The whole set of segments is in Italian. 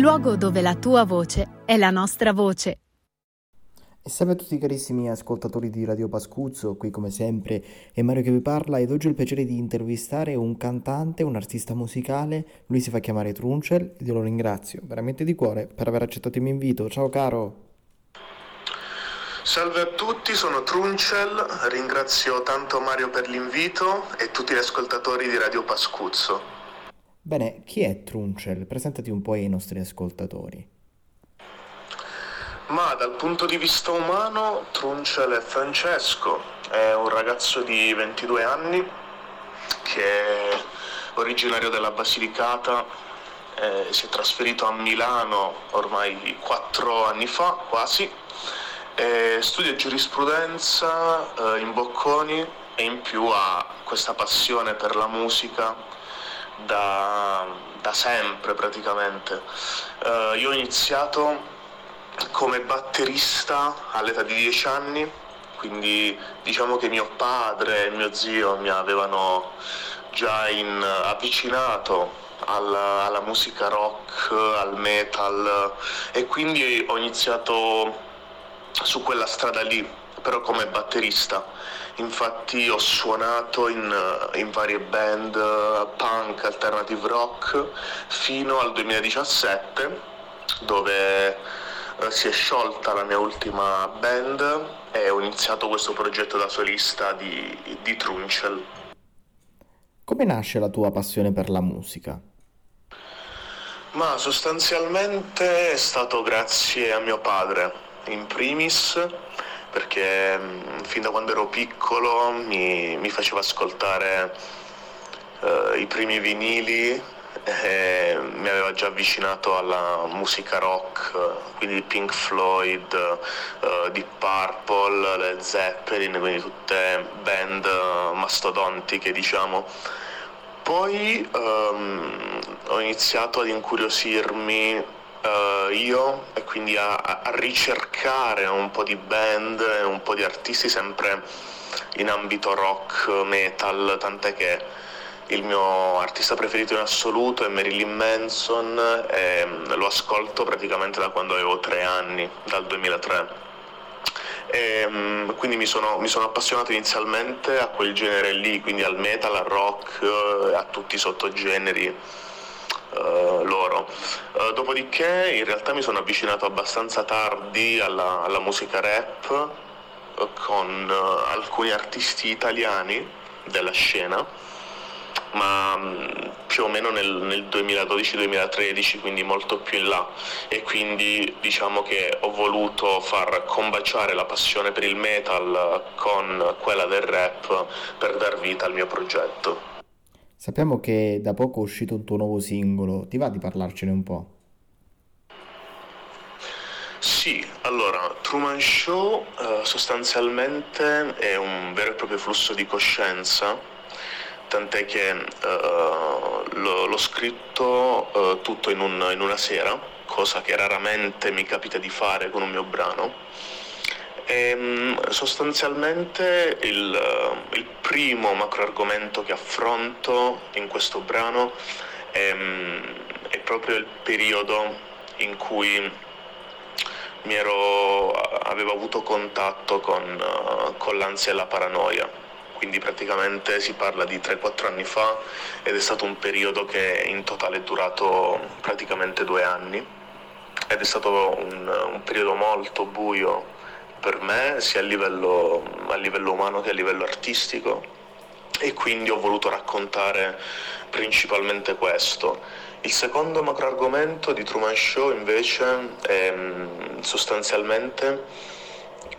luogo dove la tua voce è la nostra voce. E salve a tutti carissimi ascoltatori di Radio Pascuzzo, qui come sempre è Mario che vi parla ed oggi ho il piacere di intervistare un cantante, un artista musicale, lui si fa chiamare Truncel ed io lo ringrazio veramente di cuore per aver accettato il mio invito. Ciao caro! Salve a tutti, sono Truncel, ringrazio tanto Mario per l'invito e tutti gli ascoltatori di Radio Pascuzzo. Bene, chi è Truncel? Presentati un po' ai nostri ascoltatori. Ma dal punto di vista umano, Truncel è Francesco, è un ragazzo di 22 anni che è originario della Basilicata, eh, si è trasferito a Milano ormai 4 anni fa, quasi, e studia giurisprudenza eh, in Bocconi e in più ha questa passione per la musica da, da sempre praticamente. Eh, io ho iniziato come batterista all'età di 10 anni, quindi diciamo che mio padre e mio zio mi avevano già in, avvicinato alla, alla, musica rock, al metal e quindi ho iniziato su quella strada lì, però come batterista. Infatti ho suonato in, in varie band punk, alternative rock fino al 2017 dove eh, si è sciolta la mia ultima band e ho iniziato questo progetto da solista di, di Truncel. Come nasce la tua passione per la musica? Ma sostanzialmente è stato grazie a mio padre, in primis, perché mm, fin da quando ero piccolo mi, mi faceva ascoltare uh, i primi vinili eh, mi aveva già avvicinato alla musica rock, quindi Pink Floyd, uh, Deep Purple, Led Zeppelin, quindi tutte band mastodontiche diciamo. Poi um, ho iniziato ad incuriosirmi uh, io e quindi a, a ricercare un po' di band un po' di artisti sempre in ambito rock, metal, tant'è che il mio artista preferito in assoluto è Marilyn Manson e mm, lo ascolto praticamente da quando avevo tre anni, dal 2003. E, mm, quindi mi sono, mi sono, appassionato inizialmente a quel genere lì, quindi al metal, al rock, eh, a tutti i sottogeneri uh, loro. Uh, dopodiché in realtà mi sono avvicinato abbastanza tardi alla, alla musica rap uh, con alcuni artisti italiani della scena ma mm, più o meno nel, nel 2012-2013, quindi molto più in là e quindi diciamo che ho voluto far combaciare la passione per il metal con quella del rap per dar vita al mio progetto. Sappiamo che da poco è uscito un tuo nuovo singolo, ti va di parlarcene un po'? Sì, allora, Truman Show eh, sostanzialmente è un vero e proprio flusso di coscienza tant'è che uh, l'ho, l'ho, scritto uh, tutto in, un, in, una sera, cosa che raramente mi capita di fare con un mio brano. E, um, sostanzialmente il, uh, il, primo macro argomento che affronto in questo brano è, um, è proprio il periodo in cui ero, avevo avuto contatto con, con l'ansia e la paranoia. Quindi praticamente si parla di 3-4 anni fa ed è stato un periodo che in totale è durato praticamente due anni ed è stato un, un periodo molto buio per me sia a livello, a livello umano che a livello artistico e quindi ho voluto raccontare principalmente questo. Il secondo macro argomento di Truman Show invece è mm, sostanzialmente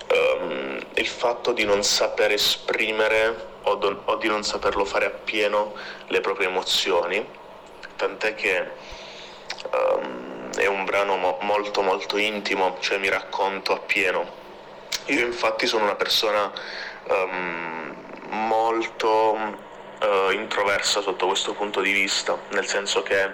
um, il fatto di non saper esprimere o, do, o, di non saperlo fare appieno le proprie emozioni, tant'è che um, è un brano mo- molto molto intimo, cioè mi racconto appieno. Io infatti sono una persona um, molto uh, introversa sotto questo punto di vista, nel senso che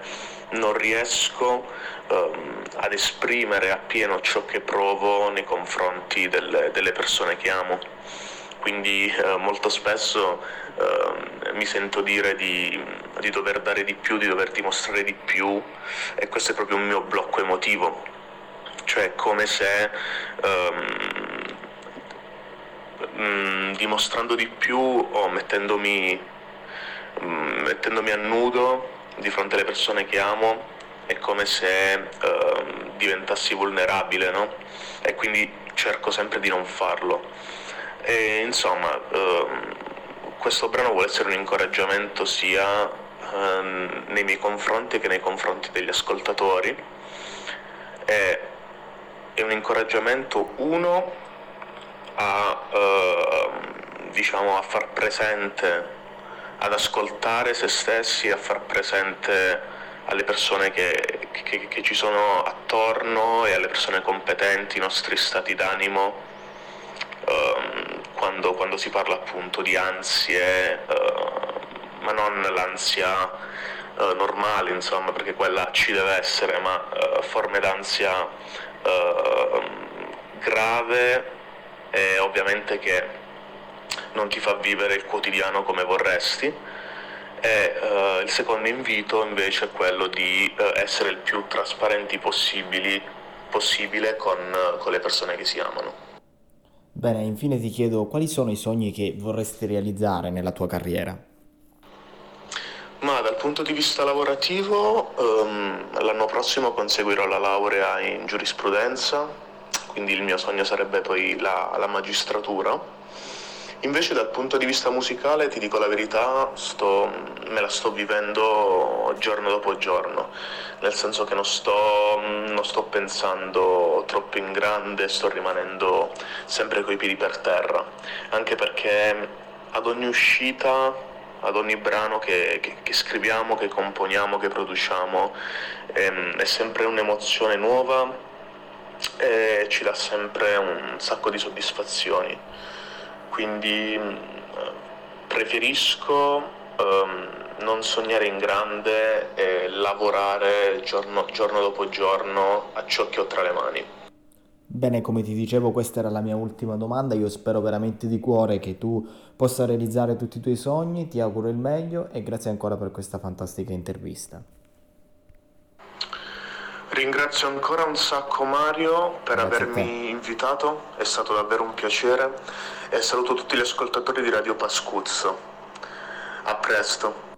non riesco um, ad esprimere appieno ciò che provo nei confronti delle, delle persone che amo. Quindi uh, molto spesso uh, mi sento dire di, di dover dare di più, di dover dimostrare di più e questo è proprio un mio blocco emotivo, cioè come se um, um, dimostrando di più o mettendomi, um, mettendomi, a nudo di fronte alle persone che amo è come se diventassi vulnerabile, no? E quindi cerco sempre di non farlo. E, insomma, questo brano vuole essere un incoraggiamento sia ehm, nei miei confronti che nei confronti degli ascoltatori. È, è un incoraggiamento uno a, eh, diciamo, a far presente, ad ascoltare se stessi, a far presente alle persone che, che, che, ci sono attorno e alle persone competenti, i nostri stati d'animo, um, quando, quando, si parla appunto di ansie, uh, ma non l'ansia uh, normale, insomma, perché quella ci deve essere, ma uh, forme d'ansia grave e ovviamente che non ti fa vivere il quotidiano come vorresti. E il secondo invito invece è quello di essere il più trasparenti possibili, possibile con, con le persone che si amano. Bene, infine ti chiedo quali sono i sogni che vorresti realizzare nella tua carriera? Ma dal punto di vista lavorativo, um, l'anno prossimo conseguirò la laurea in giurisprudenza, quindi il mio sogno sarebbe poi la, la magistratura. Invece dal punto di vista musicale, ti dico la verità, sto, me la sto vivendo giorno dopo giorno, nel senso che non sto, non sto pensando troppo in grande, sto rimanendo sempre coi piedi per terra, anche perché ad ogni uscita, ad ogni brano che, che, che scriviamo, che componiamo, che produciamo, ehm, è sempre un'emozione nuova e ci dà sempre un sacco di soddisfazioni quindi mm, preferisco um, non sognare in grande e lavorare giorno, giorno dopo giorno a ciò che ho tra le mani. Bene, come ti dicevo, questa era la mia ultima domanda. Io spero veramente di cuore che tu possa realizzare tutti i tuoi sogni. Ti auguro il meglio e grazie ancora per questa fantastica intervista. Ringrazio ancora un sacco Mario per Grazie avermi invitato, è stato davvero un piacere e saluto tutti gli ascoltatori di Radio Pascuzzo. A presto.